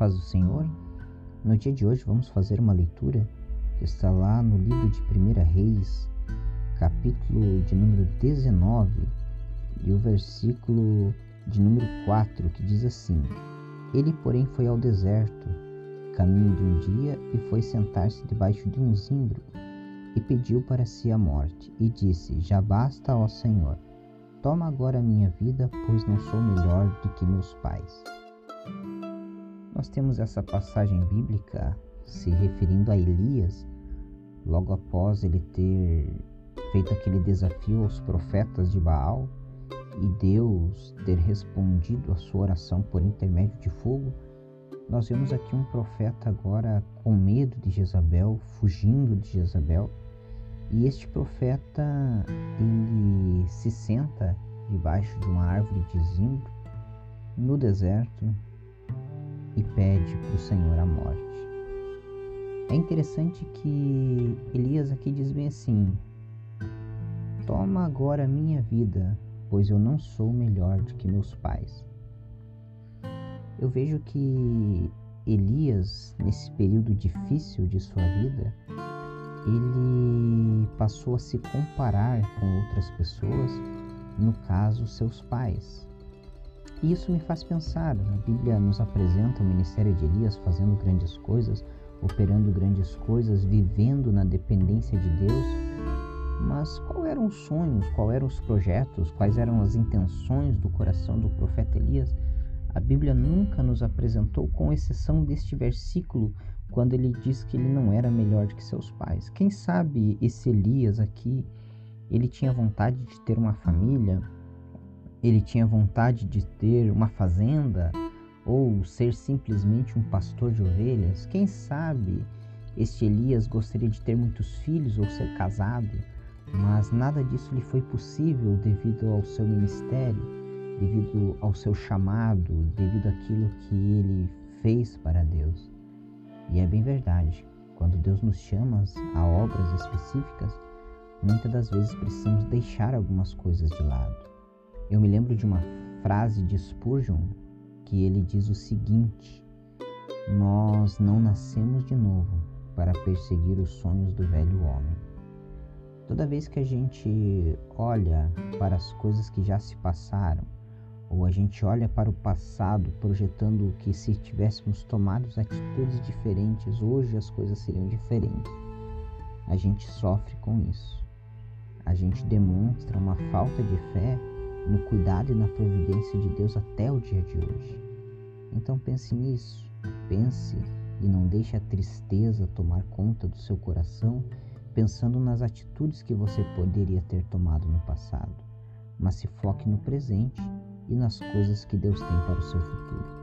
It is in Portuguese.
paz do Senhor. No dia de hoje vamos fazer uma leitura que está lá no livro de 1 Reis, capítulo de número 19 e o versículo de número 4, que diz assim: Ele, porém, foi ao deserto, caminho de um dia, e foi sentar-se debaixo de um zimbro, e pediu para si a morte, e disse: Já basta, ó Senhor, toma agora a minha vida, pois não sou melhor do que meus pais. Nós temos essa passagem bíblica se referindo a Elias, logo após ele ter feito aquele desafio aos profetas de Baal e Deus ter respondido a sua oração por intermédio de fogo. Nós vemos aqui um profeta agora com medo de Jezabel, fugindo de Jezabel, e este profeta ele se senta debaixo de uma árvore de zimbro no deserto e pede para o Senhor a morte. É interessante que Elias aqui diz bem assim: Toma agora a minha vida, pois eu não sou melhor do que meus pais. Eu vejo que Elias, nesse período difícil de sua vida, ele passou a se comparar com outras pessoas, no caso, seus pais. E isso me faz pensar, a Bíblia nos apresenta o ministério de Elias fazendo grandes coisas, operando grandes coisas, vivendo na dependência de Deus. Mas quais eram os sonhos, quais eram os projetos, quais eram as intenções do coração do profeta Elias? A Bíblia nunca nos apresentou, com exceção deste versículo, quando ele diz que ele não era melhor do que seus pais. Quem sabe esse Elias aqui, ele tinha vontade de ter uma família, ele tinha vontade de ter uma fazenda ou ser simplesmente um pastor de ovelhas? Quem sabe este Elias gostaria de ter muitos filhos ou ser casado, mas nada disso lhe foi possível devido ao seu ministério, devido ao seu chamado, devido àquilo que ele fez para Deus. E é bem verdade, quando Deus nos chama a obras específicas, muitas das vezes precisamos deixar algumas coisas de lado. Eu me lembro de uma frase de Spurgeon que ele diz o seguinte: Nós não nascemos de novo para perseguir os sonhos do velho homem. Toda vez que a gente olha para as coisas que já se passaram, ou a gente olha para o passado projetando que se tivéssemos tomado atitudes diferentes, hoje as coisas seriam diferentes, a gente sofre com isso. A gente demonstra uma falta de fé no cuidado e na providência de Deus até o dia de hoje. Então pense nisso, pense e não deixe a tristeza tomar conta do seu coração, pensando nas atitudes que você poderia ter tomado no passado, mas se foque no presente e nas coisas que Deus tem para o seu futuro.